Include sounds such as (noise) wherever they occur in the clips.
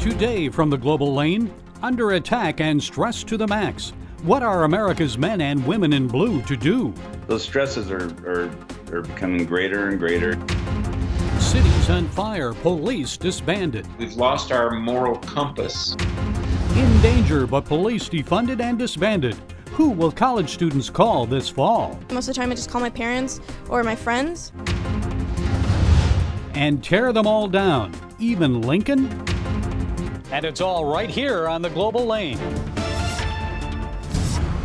Today from the global lane, under attack and stress to the max. What are America's men and women in blue to do? Those stresses are, are, are becoming greater and greater. Cities on fire, police disbanded. We've lost our moral compass. In danger, but police defunded and disbanded. Who will college students call this fall? Most of the time, I just call my parents or my friends. And tear them all down, even Lincoln? And it's all right here on the global lane.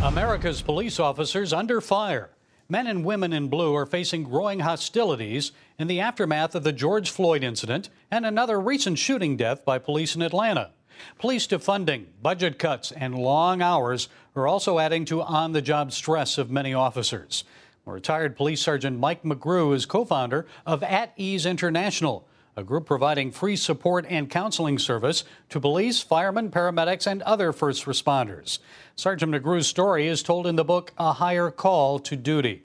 America's police officers under fire. Men and women in blue are facing growing hostilities in the aftermath of the George Floyd incident and another recent shooting death by police in Atlanta. Police defunding, budget cuts, and long hours are also adding to on the job stress of many officers. Retired Police Sergeant Mike McGrew is co founder of At Ease International, a group providing free support and counseling service to police, firemen, paramedics, and other first responders. Sergeant McGrew's story is told in the book A Higher Call to Duty.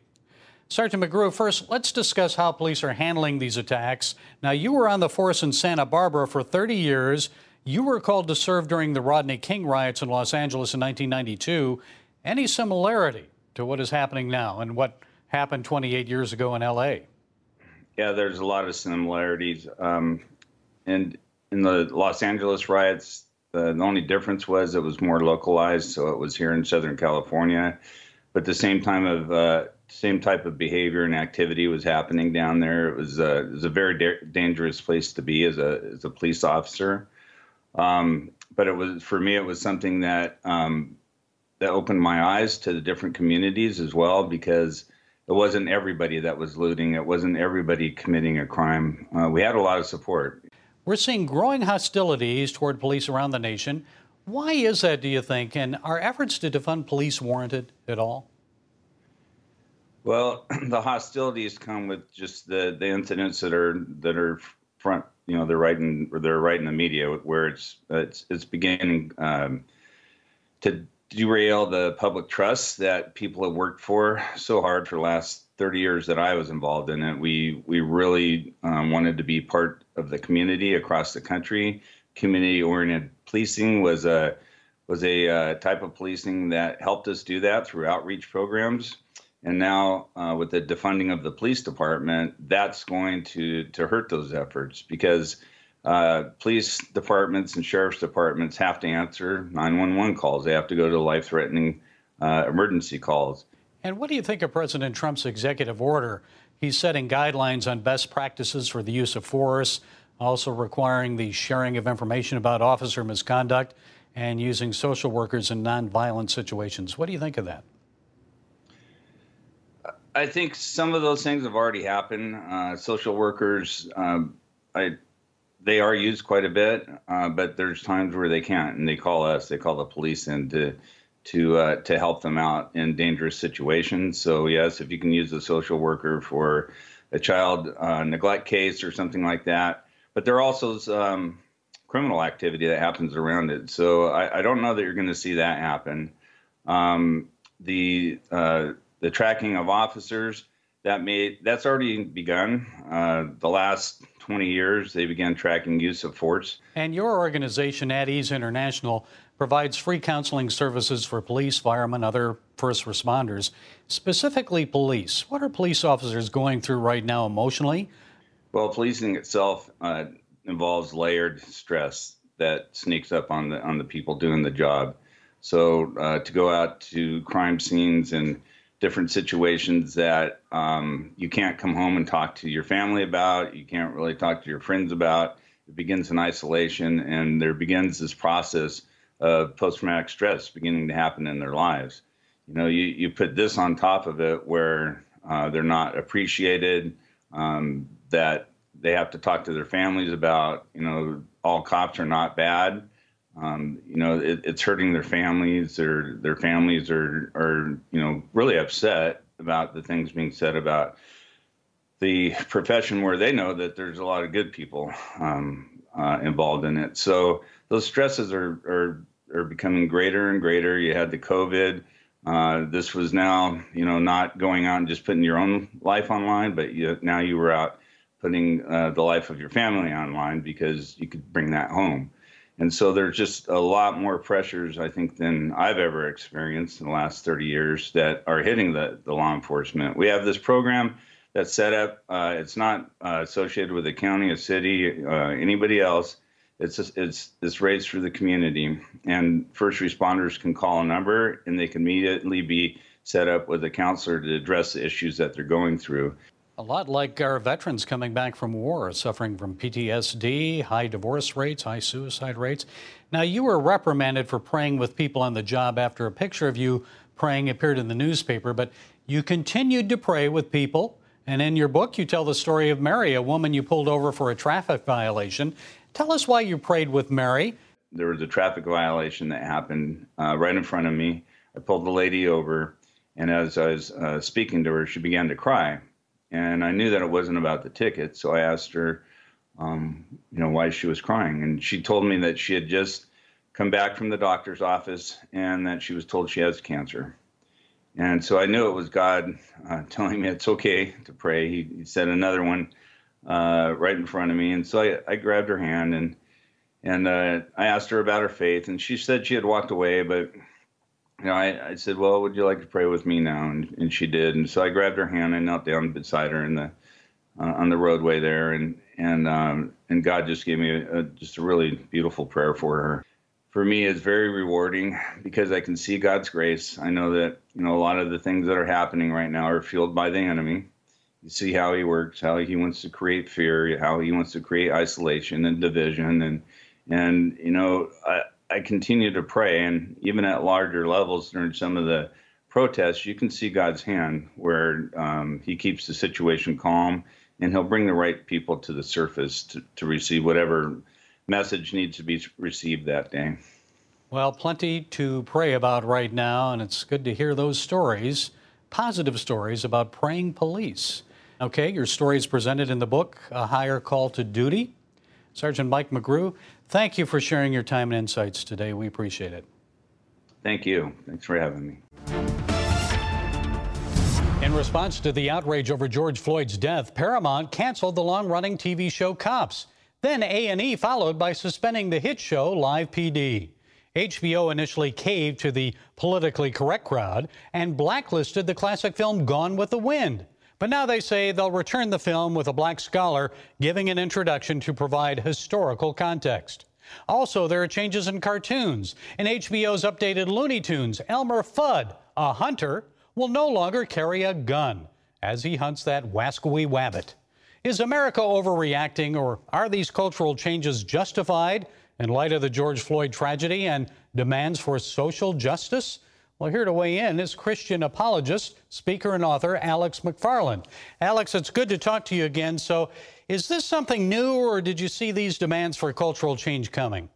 Sergeant McGrew, first, let's discuss how police are handling these attacks. Now, you were on the force in Santa Barbara for 30 years. You were called to serve during the Rodney King riots in Los Angeles in 1992. Any similarity to what is happening now and what happened 28 years ago in LA? Yeah, there's a lot of similarities. Um, and in the Los Angeles riots, the, the only difference was it was more localized, so it was here in Southern California. But the same time of uh, same type of behavior and activity was happening down there. It was, uh, it was a very da- dangerous place to be as a as a police officer. Um, but it was for me, it was something that um, that opened my eyes to the different communities as well because it wasn't everybody that was looting. It wasn't everybody committing a crime. Uh, we had a lot of support. We're seeing growing hostilities toward police around the nation. Why is that, do you think? And are efforts to defund police warranted at all? Well, (clears throat) the hostilities come with just the, the incidents that are that are front you know they're writing or they're writing the media where it's it's it's beginning um, to derail the public trust that people have worked for so hard for the last 30 years that I was involved in it. We we really um, wanted to be part of the community across the country. Community oriented policing was a was a uh, type of policing that helped us do that through outreach programs. And now, uh, with the defunding of the police department, that's going to to hurt those efforts because uh, police departments and sheriff's departments have to answer 911 calls. They have to go to life threatening uh, emergency calls. And what do you think of President Trump's executive order? He's setting guidelines on best practices for the use of force, also requiring the sharing of information about officer misconduct and using social workers in nonviolent situations. What do you think of that? I think some of those things have already happened. Uh, social workers, um, I, they are used quite a bit, uh, but there's times where they can't, and they call us. They call the police in to to uh, to help them out in dangerous situations. So yes, if you can use a social worker for a child uh, neglect case or something like that, but there are also um, criminal activity that happens around it. So I, I don't know that you're going to see that happen. Um, the uh, the tracking of officers that made that's already begun. Uh, the last 20 years, they began tracking use of force. And your organization, At Ease International, provides free counseling services for police, firemen, other first responders, specifically police. What are police officers going through right now emotionally? Well, policing itself uh, involves layered stress that sneaks up on the on the people doing the job. So uh, to go out to crime scenes and different situations that um, you can't come home and talk to your family about, you can't really talk to your friends about. It begins in isolation, and there begins this process of post traumatic stress beginning to happen in their lives. You know, you, you put this on top of it where uh, they're not appreciated, um, that they have to talk to their families about, you know, all cops are not bad. Um, you know, it, it's hurting their families. Their their families are are you know really upset about the things being said about the profession where they know that there's a lot of good people um, uh, involved in it. So those stresses are are are becoming greater and greater. You had the COVID. Uh, this was now, you know, not going out and just putting your own life online, but you, now you were out putting uh, the life of your family online because you could bring that home And so there's just a lot more pressures, I think, than I've ever experienced in the last 30 years that are hitting the, the law enforcement. We have this program that's set up. Uh, it's not uh, associated with a county, a city, uh, anybody else. It's just, it's it's raised for the community, and first responders can call a number, and they can immediately be set up with a counselor to address the issues that they're going through. A lot like our veterans coming back from war, suffering from PTSD, high divorce rates, high suicide rates. Now, you were reprimanded for praying with people on the job after a picture of you praying appeared in the newspaper, but you continued to pray with people. And in your book, you tell the story of Mary, a woman you pulled over for a traffic violation. Tell us why you prayed with Mary. There was a traffic violation that happened uh, right in front of me. I pulled the lady over, and as I was uh, speaking to her, she began to cry and I knew that it wasn't about the ticket. So I asked her, um, you know, why she was crying, and she told me that she had just come back from the doctor's office and that she was told she has cancer. And so I knew it was God uh, (laughs) telling me it's okay to pray. He, he said another one uh, right in front of me, and so I, I grabbed her hand and and uh, I asked her about her faith, and she said she had walked away, but you know, I, I said, well, would you like to pray with me now? And, and she did. And so I grabbed her hand and knelt down beside her in the, uh, on the roadway there. And, and, um, and God just gave me a, a, just a really beautiful prayer for her. For me, it's very rewarding because I can see God's grace. I know that, you know, a lot of the things that are happening right now are fueled by the enemy. You see how he works, how he wants to create fear, how he wants to create isolation and division. And, and, you know, I, I continue to pray, and even at larger levels during some of the protests, you can see God's hand where um, He keeps the situation calm, and He'll bring the right people to the surface to, to receive whatever message needs to be received that day. Well, plenty to pray about right now, and it's good to hear those stories, positive stories about praying police. Okay, your story is presented in the book, A Higher Call to Duty. Sergeant Mike McGrew, thank you for sharing your time and insights today. We appreciate it. Thank you. Thanks for having me. In response to the outrage over George Floyd's death, Paramount canceled the long-running TV show Cops. Then A&E followed by suspending the hit show Live PD. HBO initially caved to the politically correct crowd and blacklisted the classic film Gone with the Wind. But now they say they'll return the film with a black scholar giving an introduction to provide historical context. Also, there are changes in cartoons. In HBO's updated Looney Tunes, Elmer Fudd, a hunter, will no longer carry a gun as he hunts that wascally wabbit. Is America overreacting, or are these cultural changes justified in light of the George Floyd tragedy and demands for social justice? Well, here to weigh in is Christian apologist, speaker, and author Alex McFarland. Alex, it's good to talk to you again. So, is this something new, or did you see these demands for cultural change coming?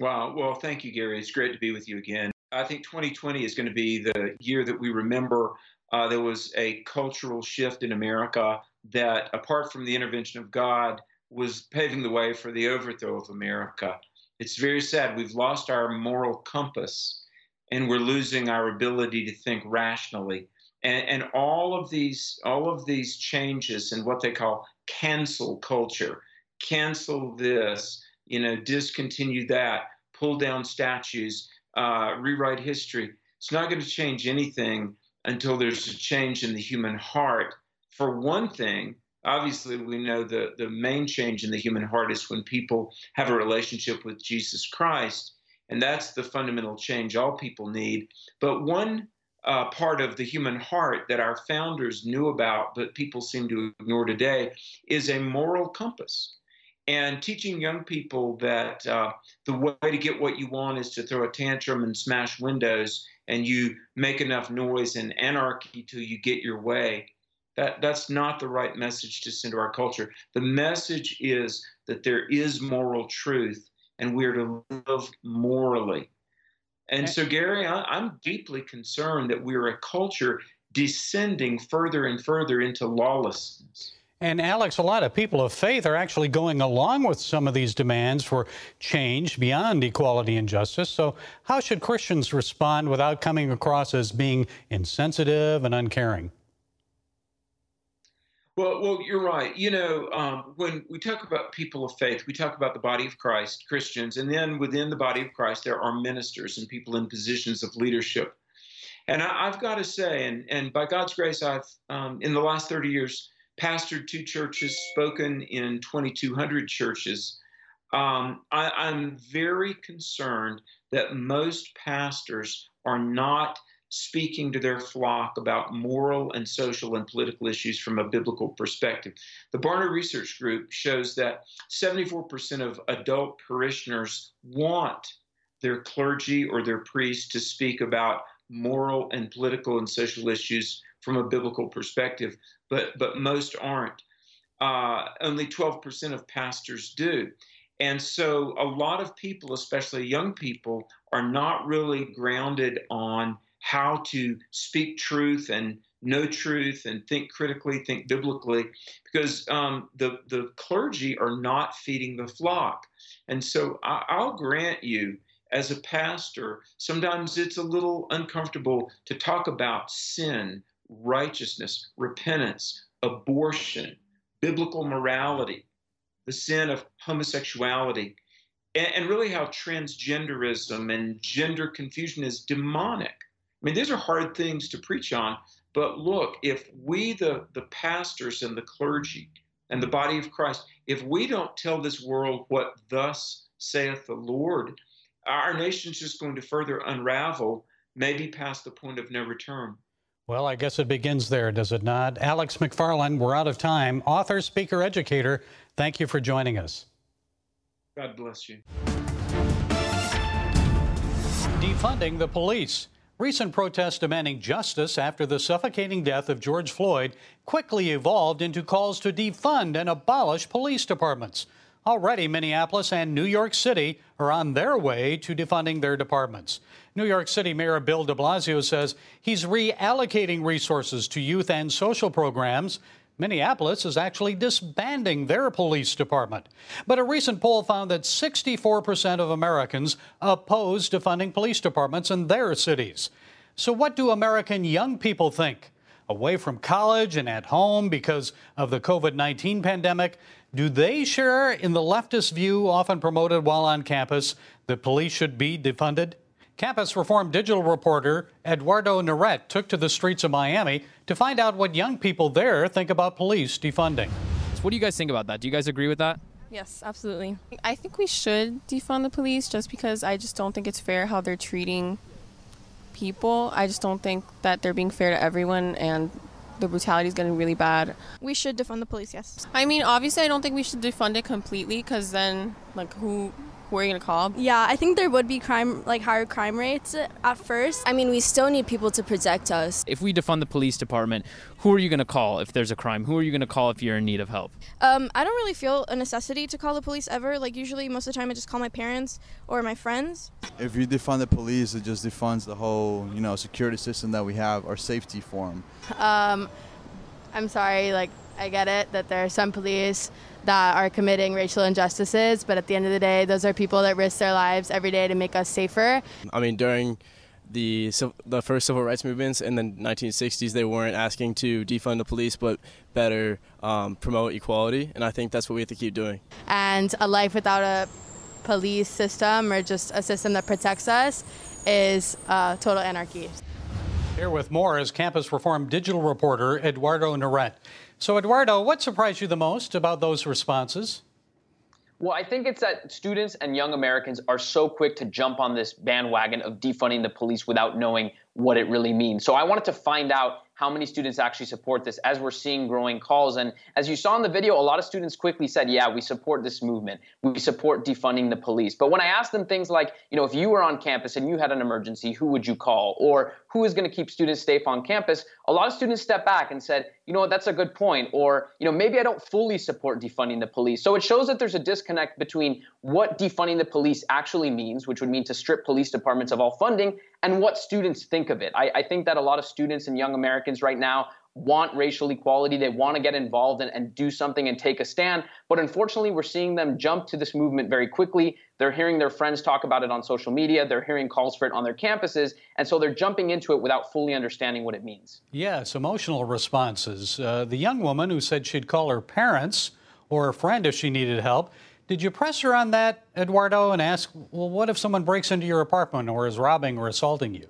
Well, well, thank you, Gary. It's great to be with you again. I think 2020 is going to be the year that we remember uh, there was a cultural shift in America that, apart from the intervention of God, was paving the way for the overthrow of America. It's very sad. We've lost our moral compass and we're losing our ability to think rationally. And, and all of these all of these changes in what they call cancel culture, cancel this, you know, discontinue that, pull down statues, uh, rewrite history. It's not going to change anything until there's a change in the human heart. For one thing, obviously we know the, the main change in the human heart is when people have a relationship with Jesus Christ and that's the fundamental change all people need. But one uh, part of the human heart that our founders knew about, but people seem to ignore today, is a moral compass. And teaching young people that uh, the way to get what you want is to throw a tantrum and smash windows, and you make enough noise and anarchy till you get your way. That, that's not the right message to send to our culture. The message is that there is moral truth and we're to live morally. And so, Gary, I, am deeply concerned that we're a culture descending further and further into lawlessness. And Alex, a lot of people of faith are actually going along with some of these demands for change beyond equality and justice. So, how should Christians respond without coming across as being insensitive and uncaring? Well, well, you're right. You know, um, when we talk about people of faith, we talk about the body of Christ, Christians, and then within the body of Christ, there are ministers and people in positions of leadership. And I, have got to say, and, and by God's grace, I've, um, in the last 30 years, pastored two churches, spoken in 2,200 churches. Um, I, I'm very concerned that most pastors are not speaking to their flock about moral and social and political issues from a biblical perspective. The Barna Research Group shows that 74% of adult parishioners want their clergy or their priest to speak about moral and political and social issues from a biblical perspective, but, but most aren't. Uh, only 12% of pastors do. And so a lot of people, especially young people, are not really grounded on how to speak truth and know truth and think critically, think biblically, because um, the the clergy are not feeding the flock. And so I, I'll grant you, as a pastor, sometimes it's a little uncomfortable to talk about sin, righteousness, repentance, abortion, biblical morality, the sin of homosexuality, and, and really how transgenderism and gender confusion is demonic. I mean, these are hard things to preach on, but look, if we, the, the pastors and the clergy and the body of Christ, if we don't tell this world what thus saith the Lord, our nation's just going to further unravel, maybe past the point of no return. Well, I guess it begins there, does it not? Alex McFarland, we're out of time. Author, speaker, educator, thank you for joining us. God bless you. Defunding the police. Recent protests demanding justice after the suffocating death of George Floyd quickly evolved into calls to defund and abolish police departments. Already, Minneapolis and New York City are on their way to defunding their departments. New York City Mayor Bill de Blasio says he's reallocating resources to youth and social programs Minneapolis is actually disbanding their police department. But a recent poll found that 64% of Americans oppose defunding police departments in their cities. So, what do American young people think? Away from college and at home because of the COVID 19 pandemic, do they share in the leftist view often promoted while on campus that police should be defunded? Campus Reform digital reporter Eduardo Neret took to the streets of Miami to find out what young people there think about police defunding. So What do you guys think about that? Do you guys agree with that? Yes, absolutely. I think we should defund the police just because I just don't think it's fair how they're treating people. I just don't think that they're being fair to everyone and the brutality is getting really bad. We should defund the police, yes. I mean, obviously I don't think we should defund it completely because then like who who are you gonna call? Yeah, I think there would be crime, like higher crime rates at first. I mean, we still need people to protect us. If we defund the police department, who are you gonna call if there's a crime? Who are you gonna call if you're in need of help? Um, I don't really feel a necessity to call the police ever. Like usually, most of the time, I just call my parents or my friends. If you defund the police, it just defunds the whole, you know, security system that we have, our safety form. Um, I'm sorry, like I get it that there are some police that are committing racial injustices, but at the end of the day, those are people that risk their lives every day to make us safer. I mean, during the the first civil rights movements in the 1960s, they weren't asking to defund the police, but better um, promote equality, and I think that's what we have to keep doing. And a life without a police system or just a system that protects us is uh, total anarchy. Here with more is Campus Reform digital reporter Eduardo Neret. So, Eduardo, what surprised you the most about those responses? Well, I think it's that students and young Americans are so quick to jump on this bandwagon of defunding the police without knowing what it really means. So I wanted to find out how many students actually support this as we're seeing growing calls. And as you saw in the video, a lot of students quickly said, yeah, we support this movement. We support defunding the police. But when I asked them things like, you know, if you were on campus and you had an emergency, who would you call? Or who is going to keep students safe on campus? A lot of students stepped back and said, you know what, that's a good point. Or, you know, maybe I don't fully support defunding the police. So it shows that there's a disconnect between what defunding the police actually means, which would mean to strip police departments of all funding, and what students think of it. I, I, think that a lot of students and young Americans right now want racial equality. They want to get involved and, and do something and take a stand. But unfortunately, we're seeing them jump to this movement very quickly. They're hearing their friends talk about it on social media. They're hearing calls for it on their campuses. And so they're jumping into it without fully understanding what it means. Yes, emotional responses. Uh, the young woman who said she'd call her parents or a friend if she needed help. Did you press her on that, Eduardo, and ask, well, what if someone breaks into your apartment or is robbing or assaulting you?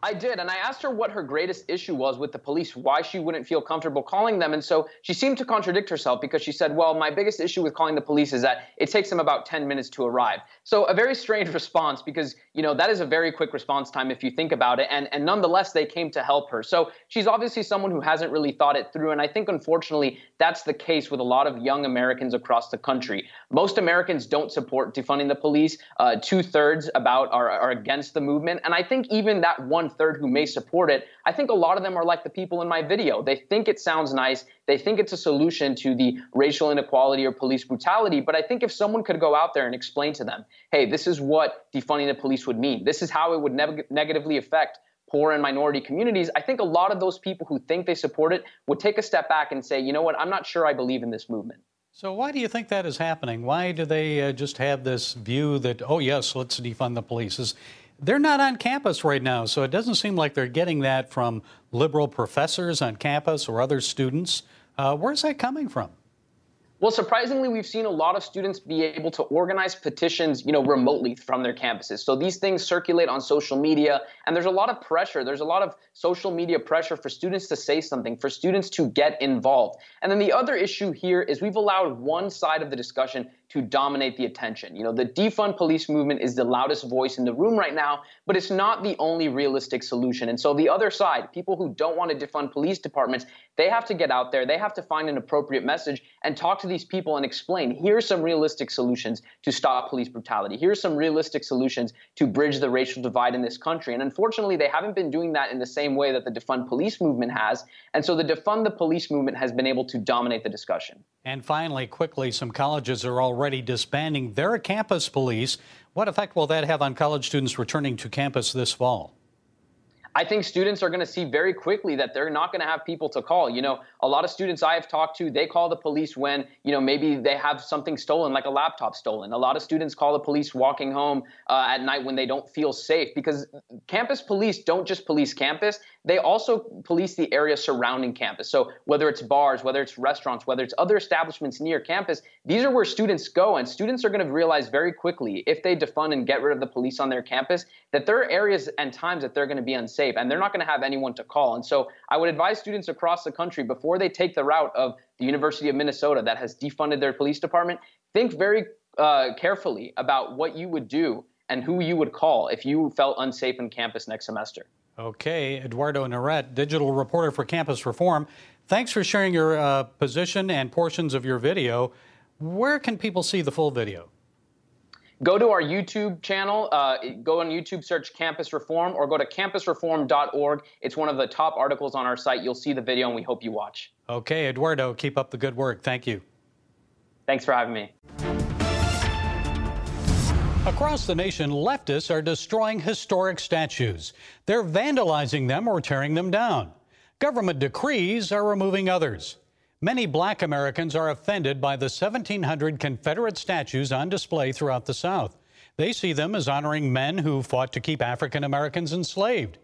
I did, and I asked her what her greatest issue was with the police, why she wouldn't feel comfortable calling them. And so she seemed to contradict herself because she said, Well, my biggest issue with calling the police is that it takes them about 10 minutes to arrive. So a very strange (laughs) response because, you know, that is a very quick response time if you think about it. And, and nonetheless, they came to help her. So she's obviously someone who hasn't really thought it through. And I think, unfortunately, that's the case with a lot of young Americans across the country. Most Americans don't support defunding the police. Uh, Two thirds about are, are against the movement. And I think even that one third who may support it, I think a lot of them are like the people in my video. They think it sounds nice. They think it's a solution to the racial inequality or police brutality. But I think if someone could go out there and explain to them, hey, this is what defunding the police would mean, this is how it would ne- negatively affect poor and minority communities, I think a lot of those people who think they support it would take a step back and say, you know what, I'm not sure I believe in this movement. So, why do you think that is happening? Why do they uh, just have this view that, oh, yes, let's defund the police? Is, they're not on campus right now, so it doesn't seem like they're getting that from liberal professors on campus or other students. Uh, where's that coming from? Well, surprisingly, we've seen a lot of students be able to organize petitions, you know, remotely from their campuses. So these things circulate on social media, and there's a lot of pressure. There's a lot of social media pressure for students to say something, for students to get involved. And then the other issue here is we've allowed one side of the discussion to dominate the attention. You know, the defund police movement is the loudest voice in the room right now, but it's not the only realistic solution. And so the other side, people who don't want to defund police departments, they have to get out there, they have to find an appropriate message and talk to these people and explain, here's some realistic solutions to stop police brutality. Here's some realistic solutions to bridge the racial divide in this country. And unfortunately, they haven't been doing that in the same way that the defund police movement has. And so the defund the police movement has been able to dominate the discussion. And finally, quickly, some colleges are already disbanding their campus police. What effect will that have on college students returning to campus this fall? I think students are going to see very quickly that they're not going to have people to call. You know, a lot of students I have talked to, they call the police when, you know, maybe they have something stolen, like a laptop stolen. A lot of students call the police walking home uh, at night when they don't feel safe because campus police don't just police campus, they also police the area surrounding campus. So whether it's bars, whether it's restaurants, whether it's other establishments near campus, these are where students go. And students are going to realize very quickly if they defund and get rid of the police on their campus that there are areas and times that they're going to be unsafe and they're not going to have anyone to call. And so I would advise students across the country before they take the route of the University of Minnesota that has defunded their police department, think very uh, carefully about what you would do and who you would call if you felt unsafe on campus next semester. Okay, Eduardo Neret, digital reporter for Campus Reform. Thanks for sharing your uh, position and portions of your video. Where can people see the full video? Go to our YouTube channel. Uh, go on YouTube, search Campus Reform, or go to campusreform.org. It's one of the top articles on our site. You'll see the video, and we hope you watch. Okay, Eduardo, keep up the good work. Thank you. Thanks for having me. Across the nation, leftists are destroying historic statues. They're vandalizing them or tearing them down. Government decrees are removing others. Many black Americans are offended by the 1,700 Confederate statues on display throughout the South. They see them as honoring men who fought to keep African Americans enslaved.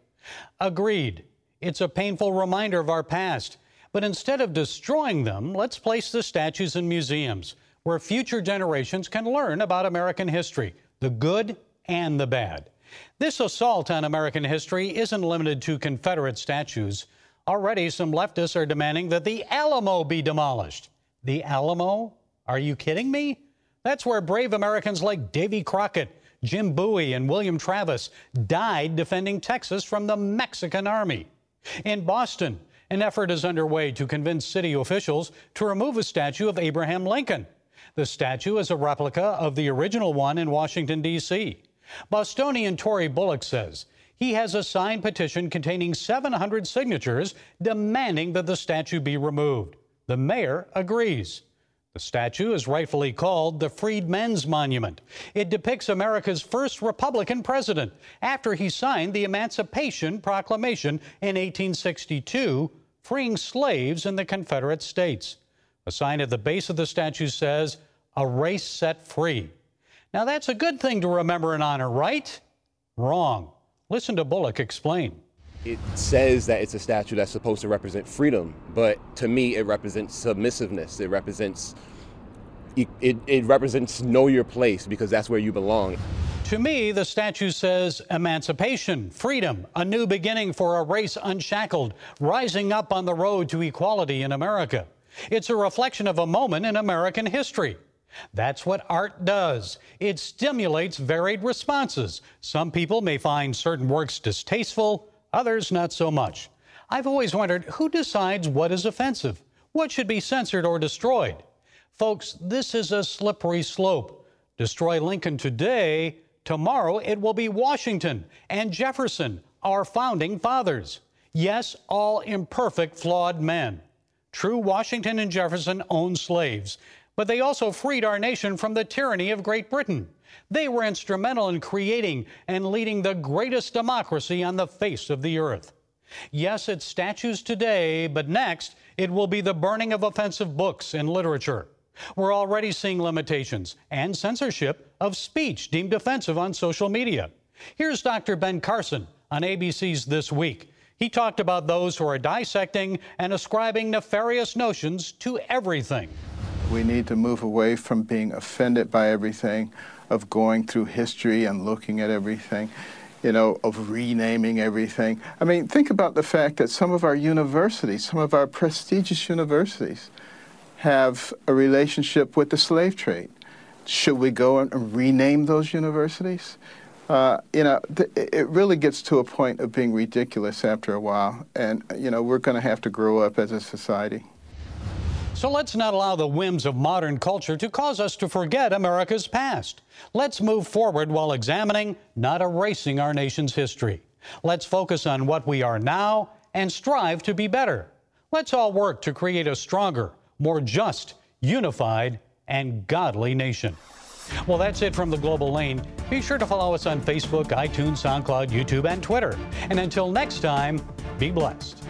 Agreed. It's a painful reminder of our past. But instead of destroying them, let's place the statues in museums where future generations can learn about American history, the good and the bad. This assault on American history isn't limited to Confederate statues. Already, some leftists are demanding that the Alamo be demolished. The Alamo? Are you kidding me? That's where brave Americans like Davy Crockett, Jim Bowie, and William Travis died defending Texas from the Mexican army. In Boston, an effort is underway to convince city officials to remove a statue of Abraham Lincoln. The statue is a replica of the original one in Washington, D.C. Bostonian Tory Bullock says he has a signed petition containing 700 signatures demanding that the statue be removed. The mayor agrees. The statue is rightfully called the Freedmen's Monument. It depicts America's first Republican president after he signed the Emancipation Proclamation in 1862 freeing slaves in the Confederate States. A sign at the base of the statue says, A race set free. Now, that's a good thing to remember and honor, right? Wrong. Listen to Bullock explain. It says that it's a statue that's supposed to represent freedom, but to me, it represents submissiveness. It represents it, it, it represents know your place because that's where you belong. To me, the statue says emancipation, freedom, a new beginning for a race unshackled, rising up on the road to equality in America. It's a reflection of a moment in American history. That's what art does. It stimulates varied responses. Some people may find certain works distasteful, others not so much. I've always wondered who decides what is offensive, what should be censored or destroyed. Folks, this is a slippery slope. Destroy Lincoln today, tomorrow it will be Washington and Jefferson, our founding fathers. Yes, all imperfect, flawed men. True, Washington and Jefferson owned slaves, but they also freed our nation from the tyranny of Great Britain. They were instrumental in creating and leading the greatest democracy on the face of the earth. Yes, it's statues today, but next it will be the burning of offensive books and literature. We're already seeing limitations and censorship of speech deemed offensive on social media. Here's Dr. Ben Carson on ABC's This Week. He talked about those who are dissecting and ascribing nefarious notions to everything. We need to move away from being offended by everything, of going through history and looking at everything, you know, of renaming everything. I mean, think about the fact that some of our universities, some of our prestigious universities, have a relationship with the slave trade. Should we go and rename those universities? Uh, you know, it really gets to a point of being ridiculous after a while, and you know, we're going to have to grow up as a society. So let's not allow the whims of modern culture to cause us to forget America's past. Let's move forward while examining, not erasing our nation's history. Let's focus on what we are now and strive to be better. Let's all work to create a stronger, more just, unified, and godly nation. Well, that's it from the Global Lane. Be sure to follow us on Facebook, iTunes, SoundCloud, YouTube, and Twitter. And until next time, be blessed.